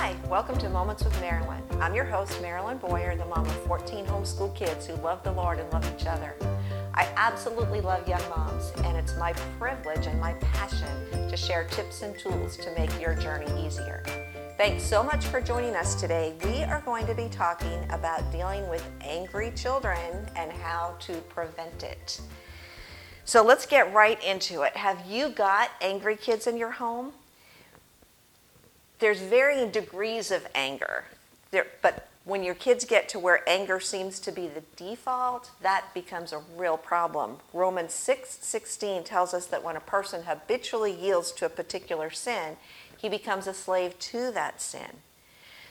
Hi, welcome to Moments with Marilyn. I'm your host, Marilyn Boyer, the mom of 14 homeschool kids who love the Lord and love each other. I absolutely love young moms, and it's my privilege and my passion to share tips and tools to make your journey easier. Thanks so much for joining us today. We are going to be talking about dealing with angry children and how to prevent it. So let's get right into it. Have you got angry kids in your home? There's varying degrees of anger, there, but when your kids get to where anger seems to be the default, that becomes a real problem. Romans 6 16 tells us that when a person habitually yields to a particular sin, he becomes a slave to that sin.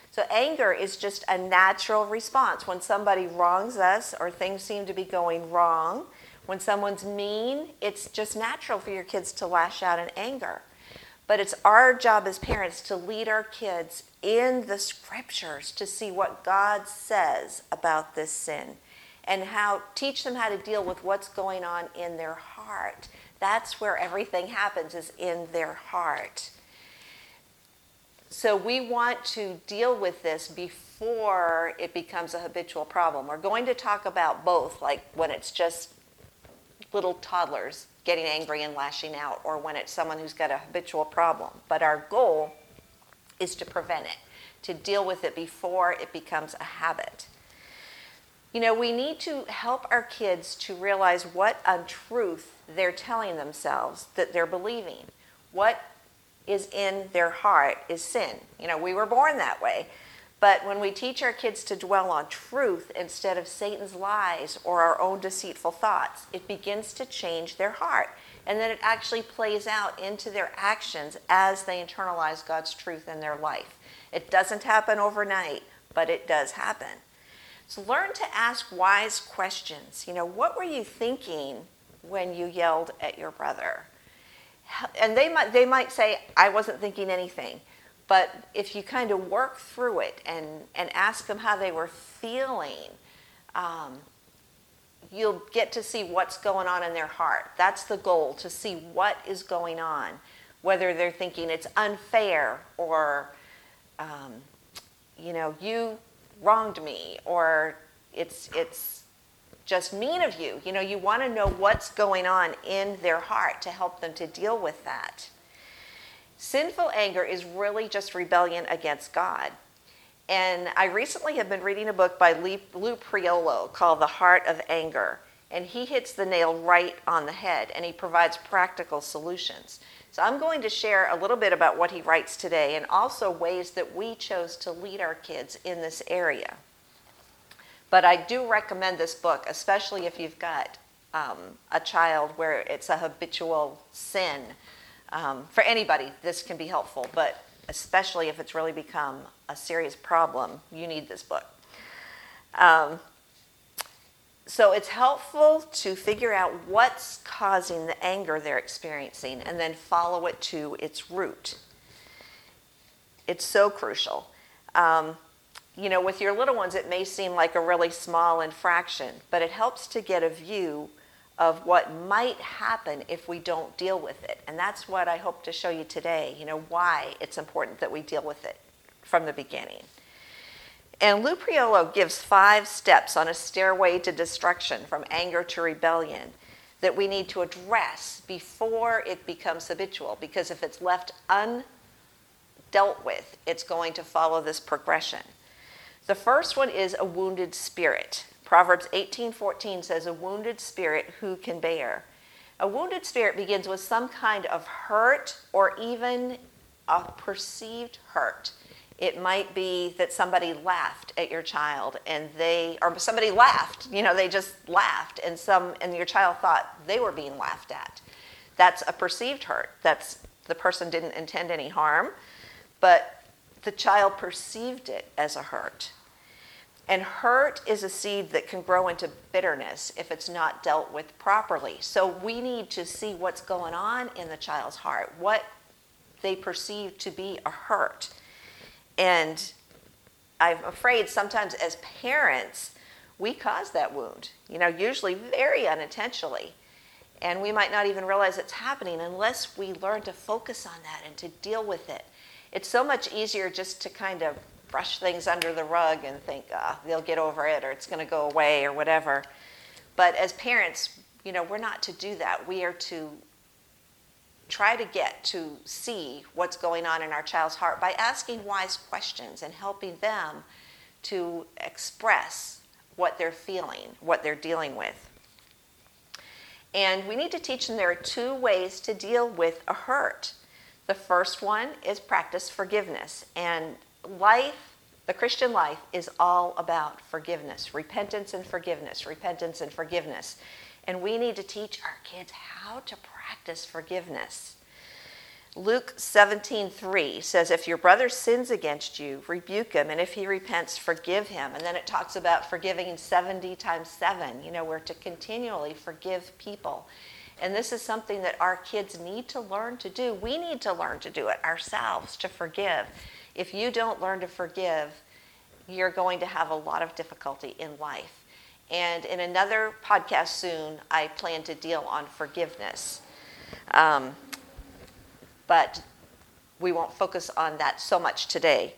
So, anger is just a natural response. When somebody wrongs us or things seem to be going wrong, when someone's mean, it's just natural for your kids to lash out in anger. But it's our job as parents to lead our kids in the scriptures to see what God says about this sin and how teach them how to deal with what's going on in their heart. That's where everything happens is in their heart. So we want to deal with this before it becomes a habitual problem. We're going to talk about both, like when it's just little toddlers getting angry and lashing out, or when it's someone who's got a habitual problem. But our goal is to prevent it, to deal with it before it becomes a habit. You know, we need to help our kids to realize what untruth they're telling themselves that they're believing. What is in their heart is sin. You know, we were born that way. But when we teach our kids to dwell on truth instead of Satan's lies or our own deceitful thoughts, it begins to change their heart. And then it actually plays out into their actions as they internalize God's truth in their life. It doesn't happen overnight, but it does happen. So learn to ask wise questions. You know, what were you thinking when you yelled at your brother? And they might, they might say, I wasn't thinking anything. But if you kind of work through it and, and ask them how they were feeling, um, you'll get to see what's going on in their heart. That's the goal, to see what is going on, whether they're thinking it's unfair or, um, you know, you wronged me or it's, it's just mean of you. You know, you want to know what's going on in their heart to help them to deal with that. Sinful anger is really just rebellion against God. And I recently have been reading a book by Lou Priolo called The Heart of Anger. And he hits the nail right on the head and he provides practical solutions. So I'm going to share a little bit about what he writes today and also ways that we chose to lead our kids in this area. But I do recommend this book, especially if you've got um, a child where it's a habitual sin um, for anybody, this can be helpful, but especially if it's really become a serious problem, you need this book. Um, so it's helpful to figure out what's causing the anger they're experiencing and then follow it to its root. It's so crucial. Um, you know, with your little ones, it may seem like a really small infraction, but it helps to get a view of what might happen if we don't deal with it. And that's what I hope to show you today, you know, why it's important that we deal with it from the beginning. And Lou Priolo gives five steps on a stairway to destruction from anger to rebellion that we need to address before it becomes habitual. Because if it's left undealt with, it's going to follow this progression. The first one is a wounded spirit. Proverbs 18:14 says a wounded spirit who can bear. A wounded spirit begins with some kind of hurt or even a perceived hurt. It might be that somebody laughed at your child and they or somebody laughed, you know, they just laughed and some and your child thought they were being laughed at. That's a perceived hurt. That's the person didn't intend any harm, but the child perceived it as a hurt. And hurt is a seed that can grow into bitterness if it's not dealt with properly. So we need to see what's going on in the child's heart, what they perceive to be a hurt. And I'm afraid sometimes as parents, we cause that wound, you know, usually very unintentionally. And we might not even realize it's happening unless we learn to focus on that and to deal with it it's so much easier just to kind of brush things under the rug and think ah, they'll get over it or it's going to go away or whatever. But as parents, you know, we're not to do that. We are to try to get to see what's going on in our child's heart by asking wise questions and helping them to express what they're feeling, what they're dealing with. And we need to teach them there are two ways to deal with a hurt. The first one is practice forgiveness. And life, the Christian life, is all about forgiveness, repentance and forgiveness, repentance and forgiveness. And we need to teach our kids how to practice forgiveness. Luke 17:3 says if your brother sins against you, rebuke him and if he repents, forgive him. And then it talks about forgiving 70 times 7. You know, we're to continually forgive people. And this is something that our kids need to learn to do. We need to learn to do it ourselves to forgive. If you don't learn to forgive, you're going to have a lot of difficulty in life. And in another podcast soon, I plan to deal on forgiveness. Um, but we won't focus on that so much today.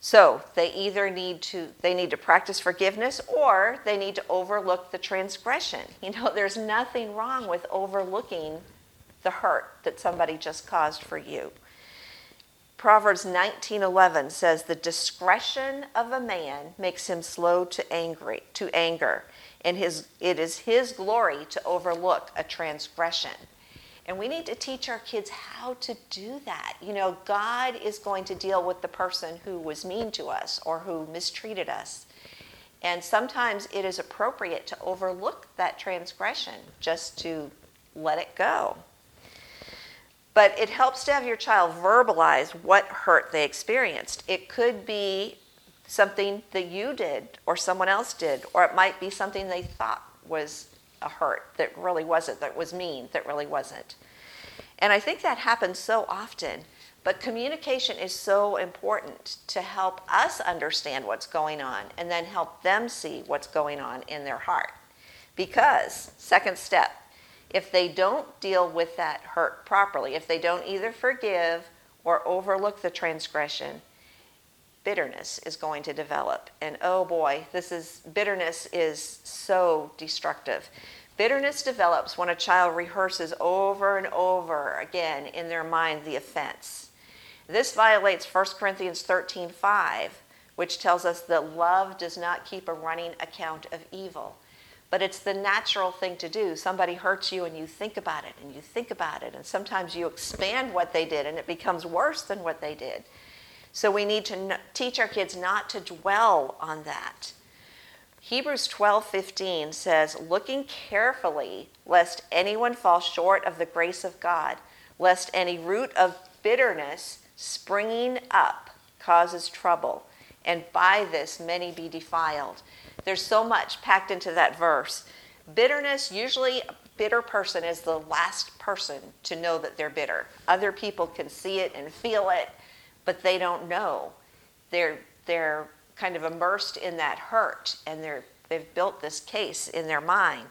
So they either need to they need to practice forgiveness or they need to overlook the transgression. You know, there's nothing wrong with overlooking the hurt that somebody just caused for you. Proverbs 19:11 says the discretion of a man makes him slow to angry to anger and his it is his glory to overlook a transgression. And we need to teach our kids how to do that. You know, God is going to deal with the person who was mean to us or who mistreated us. And sometimes it is appropriate to overlook that transgression just to let it go. But it helps to have your child verbalize what hurt they experienced. It could be something that you did or someone else did, or it might be something they thought was a hurt that really wasn't, that was mean, that really wasn't. And I think that happens so often. But communication is so important to help us understand what's going on and then help them see what's going on in their heart. Because, second step, if they don't deal with that hurt properly, if they don't either forgive or overlook the transgression, bitterness is going to develop. And oh boy, this is bitterness is so destructive. Bitterness develops when a child rehearses over and over again in their mind the offense. This violates 1 Corinthians 13:5, which tells us that love does not keep a running account of evil but it's the natural thing to do. Somebody hurts you and you think about it and you think about it, and sometimes you expand what they did and it becomes worse than what they did. So we need to teach our kids not to dwell on that. Hebrews 12:15 says, "Looking carefully lest anyone fall short of the grace of God, lest any root of bitterness springing up causes trouble, and by this many be defiled." There's so much packed into that verse. Bitterness, usually a bitter person is the last person to know that they're bitter. Other people can see it and feel it, but they don't know. They're they're kind of immersed in that hurt and they're they've built this case in their mind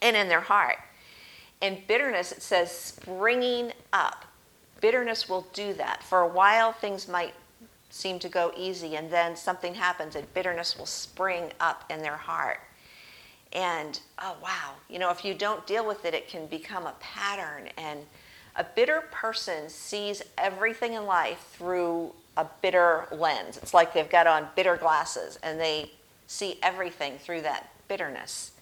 and in their heart. And bitterness, it says springing up. Bitterness will do that. For a while, things might seem to go easy, and then something happens and bitterness will spring up in their heart. And oh, wow, you know, if you don't deal with it, it can become a pattern. And a bitter person sees everything in life through a bitter lens. It's like they've got on bitter glasses and they see everything through that bitterness.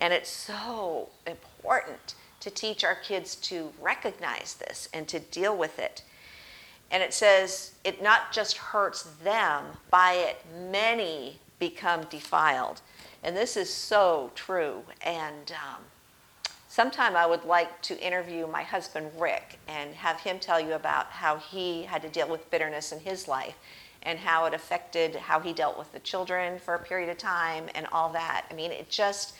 And it's so important to teach our kids to recognize this and to deal with it. And it says it not just hurts them, by it many become defiled. And this is so true. And um, sometime I would like to interview my husband Rick and have him tell you about how he had to deal with bitterness in his life and how it affected how he dealt with the children for a period of time and all that. I mean, it just,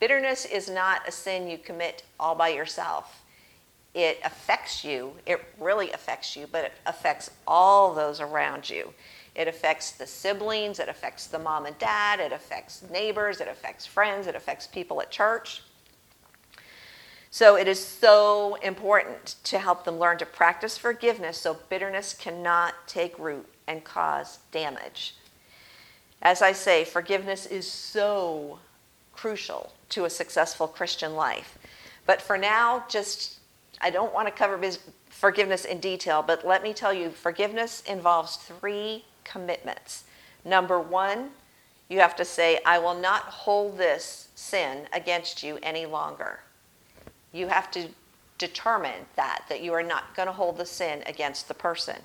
bitterness is not a sin you commit all by yourself it affects you, it really affects you, but it affects all those around you. It affects the siblings, it affects the mom and dad, it affects neighbors, it affects friends, it affects people at church. So it is so important to help them learn to practice forgiveness so bitterness cannot take root and cause damage. As I say, forgiveness is so crucial to a successful Christian life. But for now, just I don't want to cover forgiveness in detail, but let me tell you forgiveness involves three commitments. Number one, you have to say, I will not hold this sin against you any longer. You have to determine that, that you are not going to hold the sin against the person.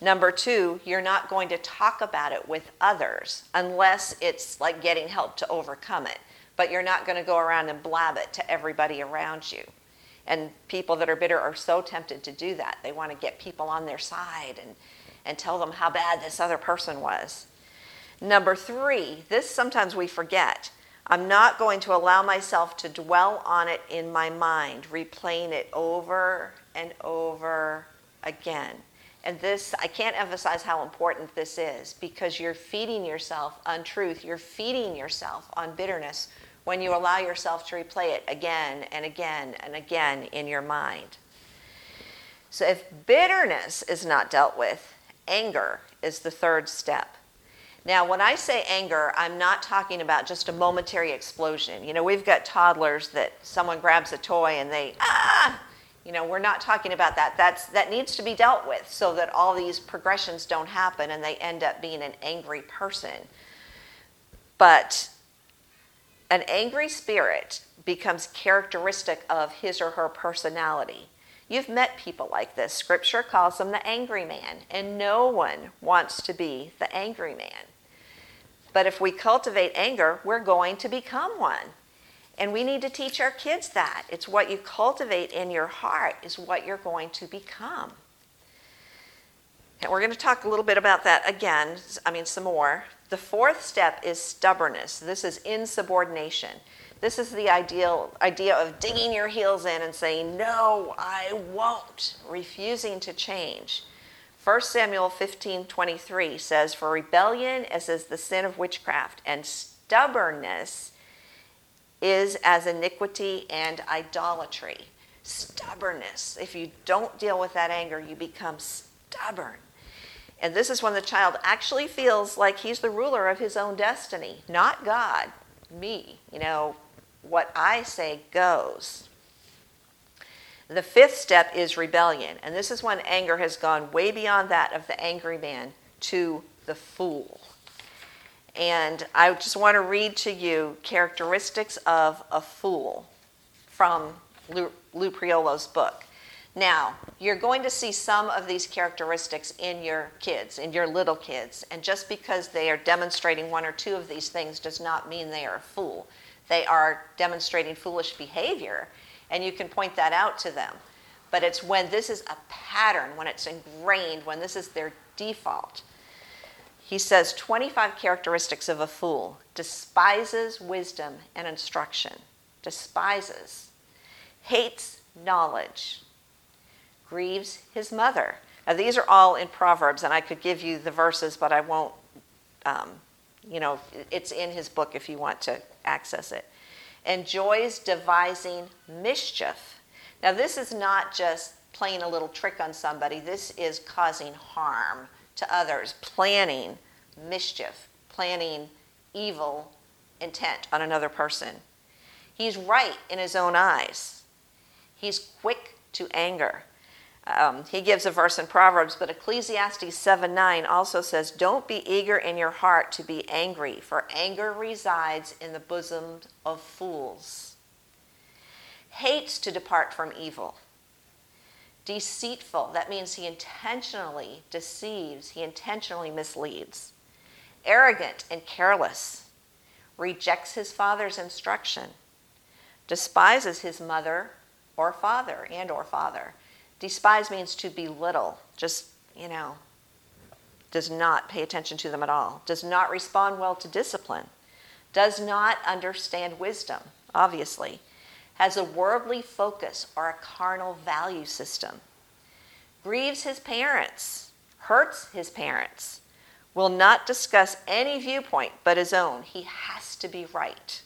Number two, you're not going to talk about it with others unless it's like getting help to overcome it. But you're not going to go around and blab it to everybody around you. And people that are bitter are so tempted to do that. They want to get people on their side and, and tell them how bad this other person was. Number three, this sometimes we forget. I'm not going to allow myself to dwell on it in my mind, replaying it over and over again. And this, I can't emphasize how important this is because you're feeding yourself untruth, you're feeding yourself on bitterness when you allow yourself to replay it again and again and again in your mind. So if bitterness is not dealt with, anger is the third step. Now, when I say anger, I'm not talking about just a momentary explosion. You know, we've got toddlers that someone grabs a toy and they, ah, you know, we're not talking about that. That's, that needs to be dealt with so that all these progressions don't happen and they end up being an angry person. But an angry spirit becomes characteristic of his or her personality. You've met people like this. Scripture calls them the angry man, and no one wants to be the angry man. But if we cultivate anger, we're going to become one. And we need to teach our kids that. It's what you cultivate in your heart is what you're going to become. And we're going to talk a little bit about that again, I mean, some more. The fourth step is stubbornness. This is insubordination. This is the ideal idea of digging your heels in and saying, No, I won't, refusing to change. 1 Samuel 15 23 says, For rebellion is as the sin of witchcraft, and stubbornness is as iniquity and idolatry. Stubbornness. If you don't deal with that anger, you become stubborn. And this is when the child actually feels like he's the ruler of his own destiny, not God, me. You know, what I say goes. The fifth step is rebellion, and this is when anger has gone way beyond that of the angry man to the fool. And I just want to read to you characteristics of a fool from Lou, Priolo's book. Now, you're going to see some of these characteristics in your kids, in your little kids, and just because they are demonstrating one or two of these things does not mean they are a fool. They are demonstrating foolish behavior, and you can point that out to them. But it's when this is a pattern, when it's ingrained, when this is their default. He says 25 characteristics of a fool despises wisdom and instruction, despises, hates knowledge, grieves his mother. Now, these are all in Proverbs, and I could give you the verses, but I won't. Um, you know, it's in his book if you want to access it enjoys devising mischief. Now, this is not just playing a little trick on somebody, this is causing harm to others, planning mischief, planning evil intent on another person. He's right in his own eyes. He's quick to anger. Um, he gives a verse in Proverbs, but Ecclesiastes 7 9 also says, Don't be eager in your heart to be angry, for anger resides in the bosom of fools. Hates to depart from evil. Deceitful, that means he intentionally deceives, he intentionally misleads. Arrogant and careless, rejects his father's instruction, despises his mother or father and or father Despise means to belittle, just, you know, does not pay attention to them at all, does not respond well to discipline, does not understand wisdom, obviously, has a worldly focus or a carnal value system, grieves his parents, hurts his parents, will not discuss any viewpoint but his own. He has to be right.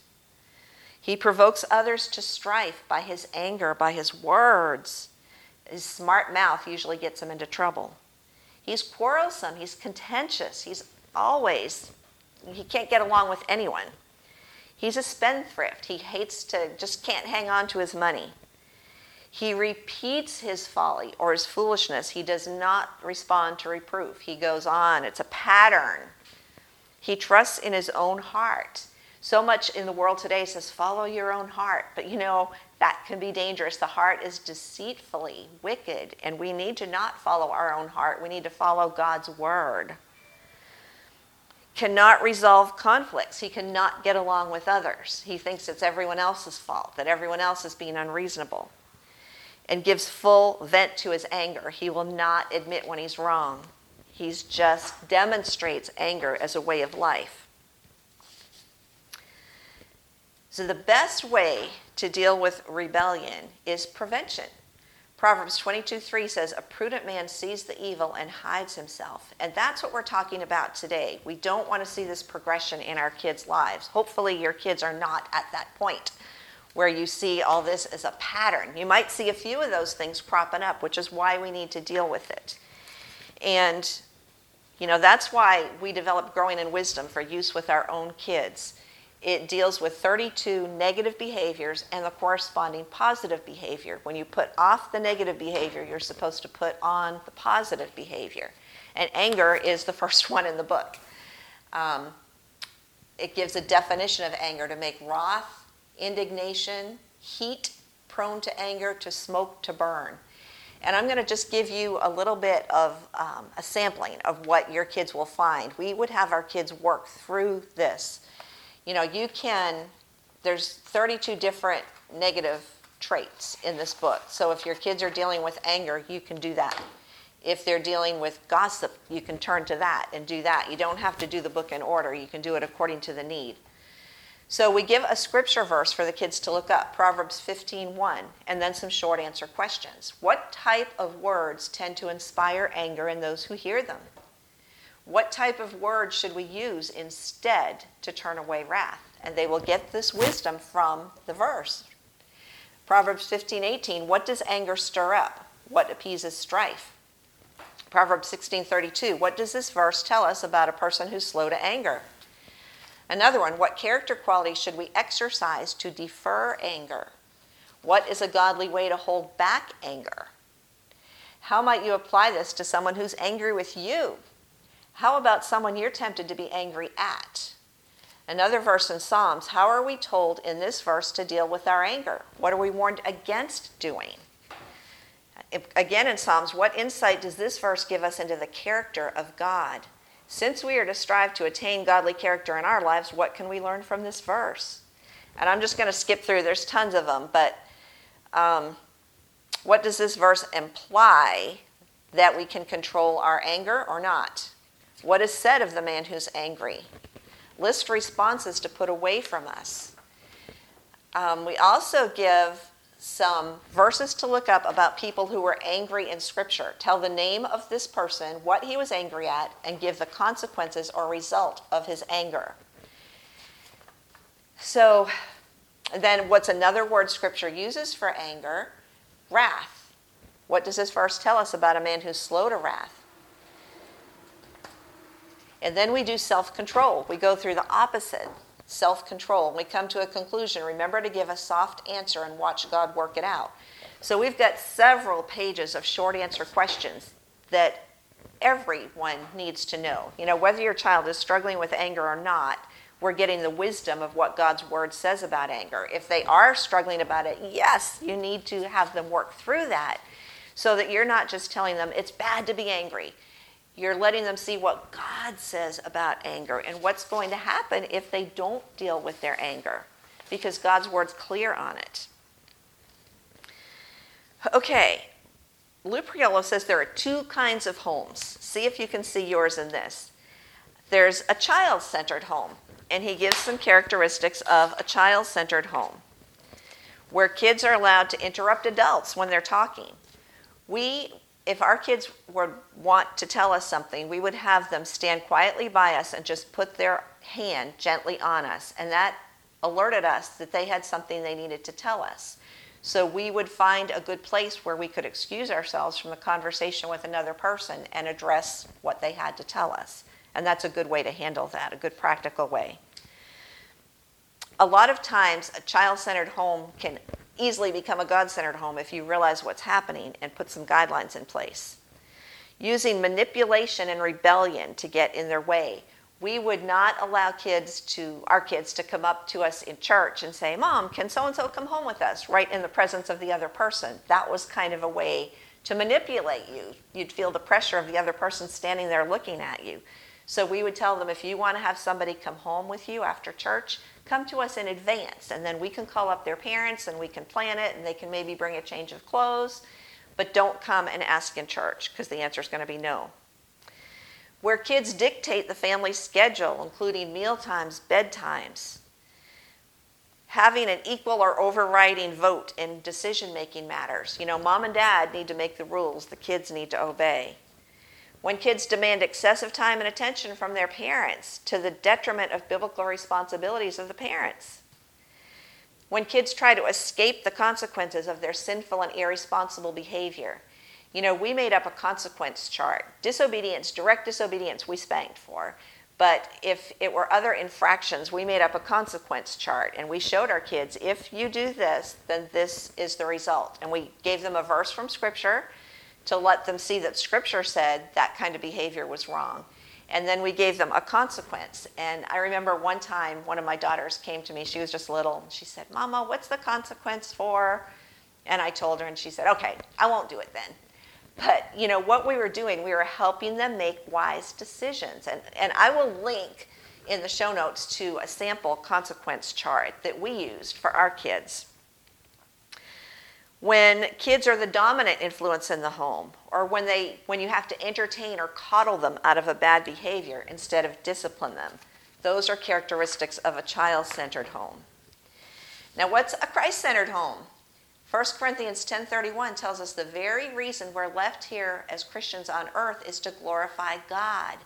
He provokes others to strife by his anger, by his words. His smart mouth usually gets him into trouble. He's quarrelsome, he's contentious, he's always, he can't get along with anyone. He's a spendthrift. He hates to, just can't hang on to his money. He repeats his folly or his foolishness. He does not respond to reproof. He goes on. It's a pattern. He trusts in his own heart. So much in the world today says, follow your own heart. But you know, that can be dangerous. The heart is deceitfully wicked, and we need to not follow our own heart. We need to follow God's word cannot resolve conflicts. He cannot get along with others. He thinks it's everyone else's fault, that everyone else is being unreasonable, and gives full vent to his anger. He will not admit when he's wrong. He's just demonstrates anger as a way of life. So the best way to deal with rebellion is prevention. Proverbs 22 3 says, A prudent man sees the evil and hides himself. And that's what we're talking about today. We don't want to see this progression in our kids' lives. Hopefully, your kids are not at that point where you see all this as a pattern. You might see a few of those things cropping up, which is why we need to deal with it. And, you know, that's why we develop Growing in Wisdom for use with our own kids it deals with 32 negative behaviors and the corresponding positive behavior. When you put off the negative behavior, you're supposed to put on the positive behavior. And anger is the first one in the book. Um, it gives a definition of anger to make wrath, indignation, heat, prone to anger, to smoke, to burn. And I'm going to just give you a little bit of um, a sampling of what your kids will find. We would have our kids work through this you know, you can, there's 32 different negative traits in this book. So if your kids are dealing with anger, you can do that. If they're dealing with gossip, you can turn to that and do that. You don't have to do the book in order, you can do it according to the need. So we give a scripture verse for the kids to look up, Proverbs 15:1, and then some short answer questions. What type of words tend to inspire anger in those who hear them? What type of words should we use instead to turn away wrath? And they will get this wisdom from the verse. Proverbs 15, 18, what does anger stir up? What appeases strife? Proverbs 16, 32, what does this verse tell us about a person who's slow to anger? Another one, what character qualities should we exercise to defer anger? What is a godly way to hold back anger? How might you apply this to someone who's angry with you? How about someone you're tempted to be angry at? Another verse in Psalms How are we told in this verse to deal with our anger? What are we warned against doing? Again in Psalms, what insight does this verse give us into the character of God? Since we are to strive to attain godly character in our lives, what can we learn from this verse? And I'm just going to skip through, there's tons of them, but um, what does this verse imply that we can control our anger or not? What is said of the man who's angry? List responses to put away from us. Um, we also give some verses to look up about people who were angry in Scripture. Tell the name of this person, what he was angry at, and give the consequences or result of his anger. So, then what's another word Scripture uses for anger? Wrath. What does this verse tell us about a man who's slow to wrath? And then we do self control. We go through the opposite self control. We come to a conclusion. Remember to give a soft answer and watch God work it out. So we've got several pages of short answer questions that everyone needs to know. You know, whether your child is struggling with anger or not, we're getting the wisdom of what God's word says about anger. If they are struggling about it, yes, you need to have them work through that so that you're not just telling them it's bad to be angry. You're letting them see what God says about anger and what's going to happen if they don't deal with their anger, because God's word's clear on it. Okay, Lou Priolo says there are two kinds of homes. See if you can see yours in this. There's a child centered home, and he gives some characteristics of a child centered home where kids are allowed to interrupt adults when they're talking. We if our kids would want to tell us something, we would have them stand quietly by us and just put their hand gently on us. And that alerted us that they had something they needed to tell us. So we would find a good place where we could excuse ourselves from the conversation with another person and address what they had to tell us. And that's a good way to handle that, a good practical way. A lot of times, a child centered home can easily become a God centered home if you realize what's happening and put some guidelines in place. Using manipulation and rebellion to get in their way. We would not allow kids to our kids to come up to us in church and say mom can so and so come home with us? Right in the presence of the other person. That was kind of a way to manipulate you. You'd feel the pressure of the other person standing there looking at you. So we would tell them if you want to have somebody come home with you after church come to us in advance and then we can call up their parents and we can plan it and they can maybe bring a change of clothes but don't come and ask in church because the answer is going to be no where kids dictate the family schedule, including meal times, bedtimes, having an equal or overriding vote in decision making matters. You know, mom and dad need to make the rules, the kids need to obey. When kids demand excessive time and attention from their parents to the detriment of biblical responsibilities of the parents. When kids try to escape the consequences of their sinful and irresponsible behavior you know, we made up a consequence chart. Disobedience, direct disobedience, we spanked for. But if it were other infractions, we made up a consequence chart and we showed our kids if you do this, then this is the result. And we gave them a verse from Scripture to let them see that Scripture said that kind of behavior was wrong. And then we gave them a consequence. And I remember one time one of my daughters came to me, she was just little, and she said, Mama, what's the consequence for? And I told her, and she said, Okay, I won't do it then. But you know what we were doing, we were helping them make wise decisions. And, and I will link in the show notes to a sample consequence chart that we used for our kids. When kids are the dominant influence in the home, or when, they, when you have to entertain or coddle them out of a bad behavior instead of discipline them, those are characteristics of a child centered home. Now, what's a Christ centered home? 1 Corinthians 10:31 tells us the very reason we're left here as Christians on earth is to glorify God.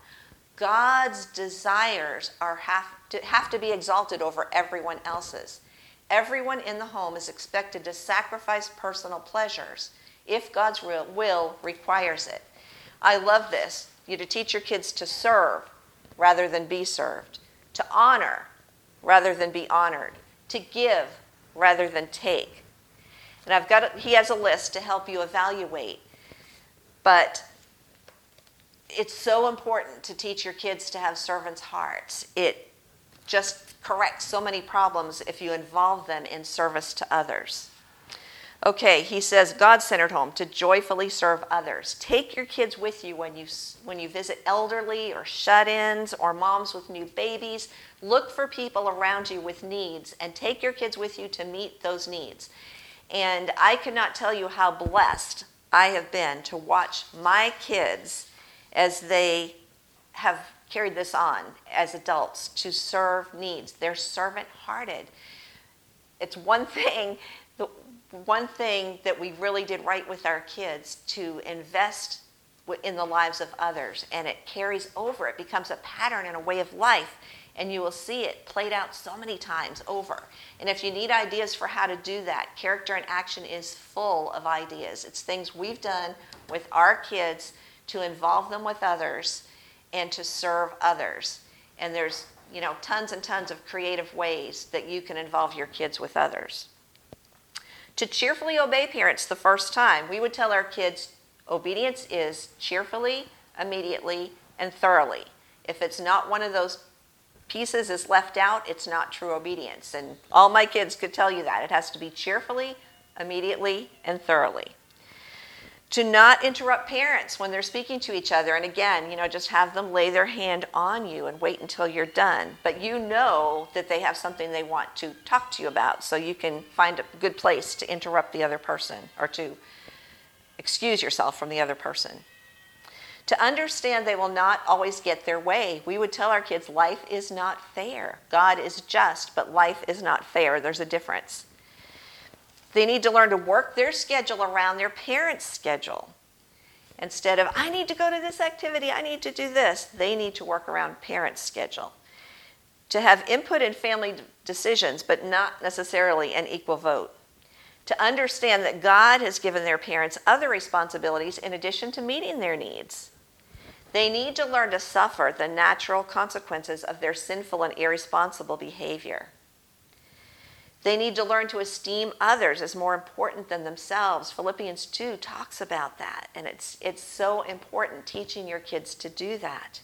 God's desires are have to, have to be exalted over everyone else's. Everyone in the home is expected to sacrifice personal pleasures if God's will requires it. I love this. You to teach your kids to serve rather than be served, to honor rather than be honored, to give rather than take and I've got, a, he has a list to help you evaluate. But it's so important to teach your kids to have servants' hearts. It just corrects so many problems if you involve them in service to others. Okay, he says God centered home to joyfully serve others. Take your kids with you when you, when you visit elderly or shut ins or moms with new babies. Look for people around you with needs and take your kids with you to meet those needs. And I cannot tell you how blessed I have been to watch my kids as they have carried this on as adults to serve needs. They're servant hearted. It's one thing, the one thing that we really did right with our kids to invest in the lives of others, and it carries over. It becomes a pattern and a way of life and you will see it played out so many times over. And if you need ideas for how to do that, Character and Action is full of ideas. It's things we've done with our kids to involve them with others and to serve others. And there's, you know, tons and tons of creative ways that you can involve your kids with others. To cheerfully obey parents the first time, we would tell our kids obedience is cheerfully, immediately, and thoroughly. If it's not one of those pieces is left out, it's not true obedience. And all my kids could tell you that. It has to be cheerfully, immediately, and thoroughly. To not interrupt parents when they're speaking to each other. And again, you know, just have them lay their hand on you and wait until you're done. But you know that they have something they want to talk to you about, so you can find a good place to interrupt the other person or to excuse yourself from the other person to understand they will not always get their way. We would tell our kids life is not fair. God is just, but life is not fair. There's a difference. They need to learn to work their schedule around their parents' schedule. Instead of, I need to go to this activity, I need to do this, they need to work around parents' schedule. to have input in family decisions, but not necessarily an equal vote. To understand that God has given their parents other responsibilities in addition to meeting their needs. They need to learn to suffer the natural consequences of their sinful and irresponsible behavior. They need to learn to esteem others as more important than themselves. Philippians 2 talks about that, and it's, it's so important teaching your kids to do that.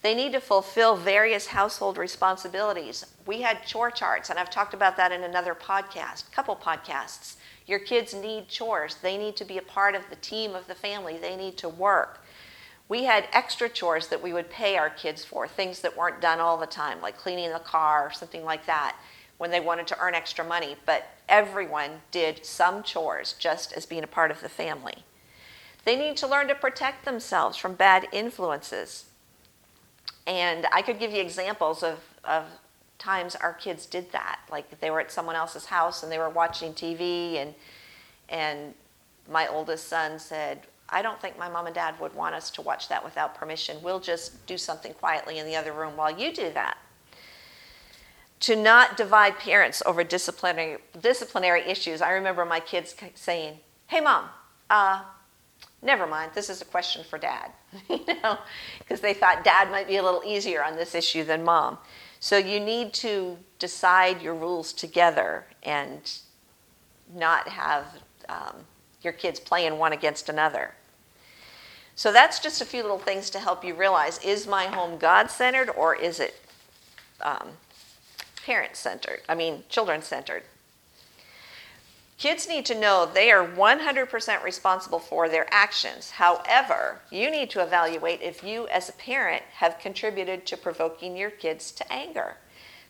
They need to fulfill various household responsibilities. We had chore charts, and I've talked about that in another podcast, couple podcasts. Your kids need chores. They need to be a part of the team of the family. They need to work. We had extra chores that we would pay our kids for, things that weren't done all the time, like cleaning the car or something like that, when they wanted to earn extra money. But everyone did some chores just as being a part of the family. They need to learn to protect themselves from bad influences. And I could give you examples of, of times our kids did that. Like they were at someone else's house and they were watching TV, and, and my oldest son said, I don't think my mom and dad would want us to watch that without permission. We'll just do something quietly in the other room while you do that. To not divide parents over disciplinary, disciplinary issues. I remember my kids saying, Hey, mom, uh, never mind, this is a question for dad. you know, because they thought dad might be a little easier on this issue than mom. So you need to decide your rules together and not have um, your kids playing one against another. So that's just a few little things to help you realize is my home God centered or is it um, parent centered? I mean, children centered. Kids need to know they are 100% responsible for their actions. However, you need to evaluate if you, as a parent, have contributed to provoking your kids to anger.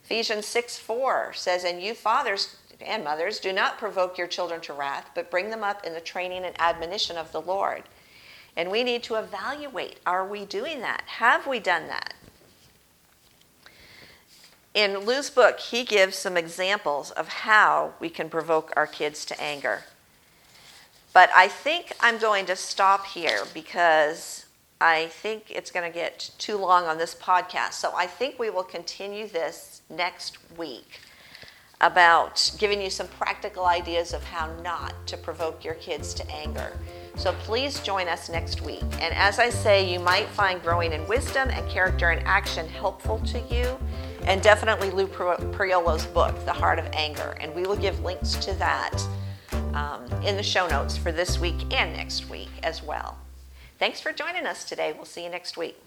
Ephesians 6 4 says, And you fathers and mothers, do not provoke your children to wrath, but bring them up in the training and admonition of the Lord. And we need to evaluate are we doing that? Have we done that? In Lou's book, he gives some examples of how we can provoke our kids to anger. But I think I'm going to stop here because I think it's going to get too long on this podcast. So I think we will continue this next week about giving you some practical ideas of how not to provoke your kids to anger. So please join us next week. And as I say, you might find growing in wisdom and character and action helpful to you. And definitely Lou Priolo's book, The Heart of Anger. And we will give links to that um, in the show notes for this week and next week as well. Thanks for joining us today. We'll see you next week.